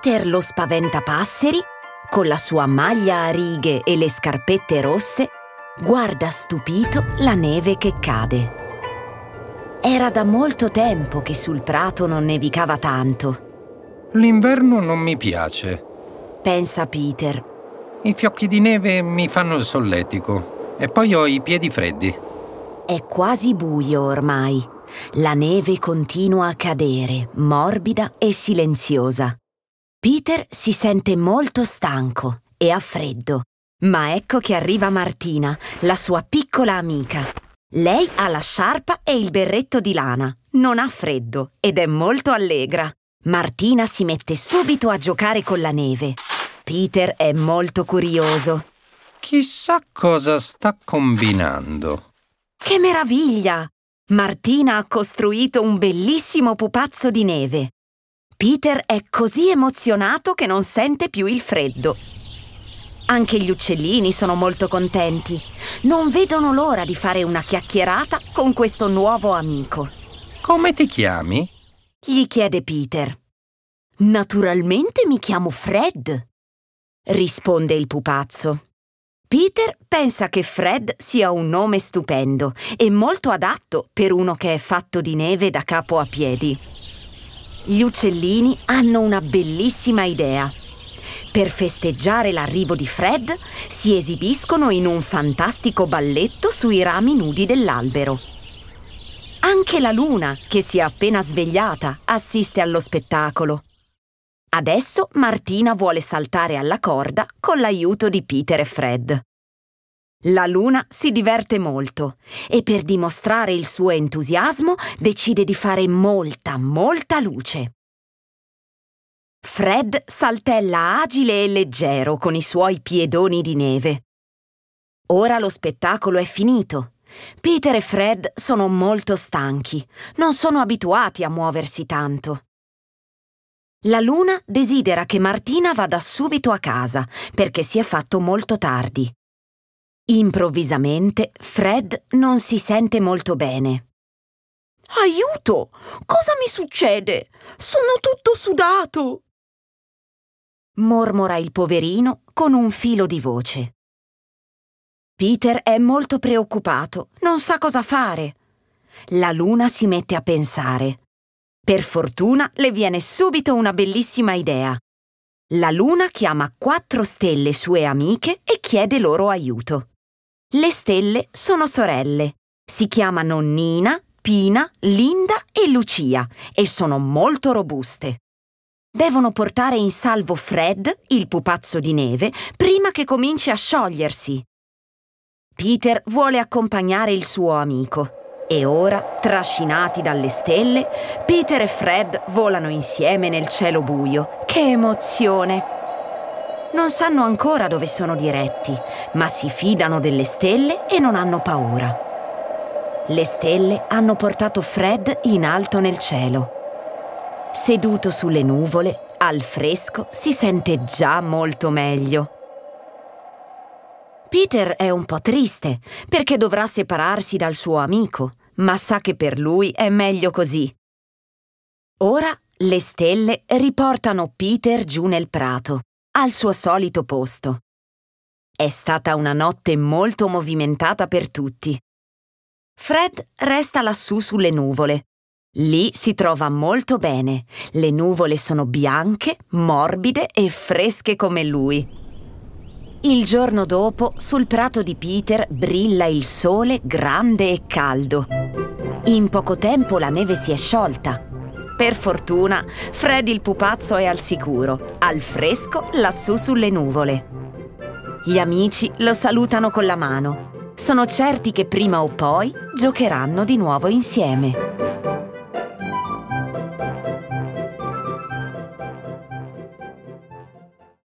Peter lo spaventapasseri, con la sua maglia a righe e le scarpette rosse, guarda stupito la neve che cade. Era da molto tempo che sul prato non nevicava tanto. L'inverno non mi piace. Pensa Peter. I fiocchi di neve mi fanno il solletico e poi ho i piedi freddi. È quasi buio ormai. La neve continua a cadere, morbida e silenziosa. Peter si sente molto stanco e ha freddo. Ma ecco che arriva Martina, la sua piccola amica. Lei ha la sciarpa e il berretto di lana, non ha freddo ed è molto allegra. Martina si mette subito a giocare con la neve. Peter è molto curioso. Chissà cosa sta combinando. Che meraviglia! Martina ha costruito un bellissimo pupazzo di neve. Peter è così emozionato che non sente più il freddo. Anche gli uccellini sono molto contenti. Non vedono l'ora di fare una chiacchierata con questo nuovo amico. Come ti chiami? Gli chiede Peter. Naturalmente mi chiamo Fred, risponde il pupazzo. Peter pensa che Fred sia un nome stupendo e molto adatto per uno che è fatto di neve da capo a piedi. Gli uccellini hanno una bellissima idea. Per festeggiare l'arrivo di Fred si esibiscono in un fantastico balletto sui rami nudi dell'albero. Anche la luna, che si è appena svegliata, assiste allo spettacolo. Adesso Martina vuole saltare alla corda con l'aiuto di Peter e Fred. La luna si diverte molto e per dimostrare il suo entusiasmo decide di fare molta, molta luce. Fred saltella agile e leggero con i suoi piedoni di neve. Ora lo spettacolo è finito. Peter e Fred sono molto stanchi, non sono abituati a muoversi tanto. La luna desidera che Martina vada subito a casa perché si è fatto molto tardi. Improvvisamente Fred non si sente molto bene. Aiuto! Cosa mi succede? Sono tutto sudato! mormora il poverino con un filo di voce. Peter è molto preoccupato, non sa cosa fare. La luna si mette a pensare. Per fortuna le viene subito una bellissima idea. La luna chiama quattro stelle sue amiche e chiede loro aiuto. Le stelle sono sorelle. Si chiamano Nina, Pina, Linda e Lucia e sono molto robuste. Devono portare in salvo Fred, il pupazzo di neve, prima che cominci a sciogliersi. Peter vuole accompagnare il suo amico. E ora, trascinati dalle stelle, Peter e Fred volano insieme nel cielo buio. Che emozione! Non sanno ancora dove sono diretti, ma si fidano delle stelle e non hanno paura. Le stelle hanno portato Fred in alto nel cielo. Seduto sulle nuvole, al fresco, si sente già molto meglio. Peter è un po' triste perché dovrà separarsi dal suo amico ma sa che per lui è meglio così. Ora le stelle riportano Peter giù nel prato, al suo solito posto. È stata una notte molto movimentata per tutti. Fred resta lassù sulle nuvole. Lì si trova molto bene. Le nuvole sono bianche, morbide e fresche come lui. Il giorno dopo, sul prato di Peter brilla il sole grande e caldo. In poco tempo la neve si è sciolta. Per fortuna, Fred il pupazzo è al sicuro, al fresco lassù sulle nuvole. Gli amici lo salutano con la mano. Sono certi che prima o poi giocheranno di nuovo insieme.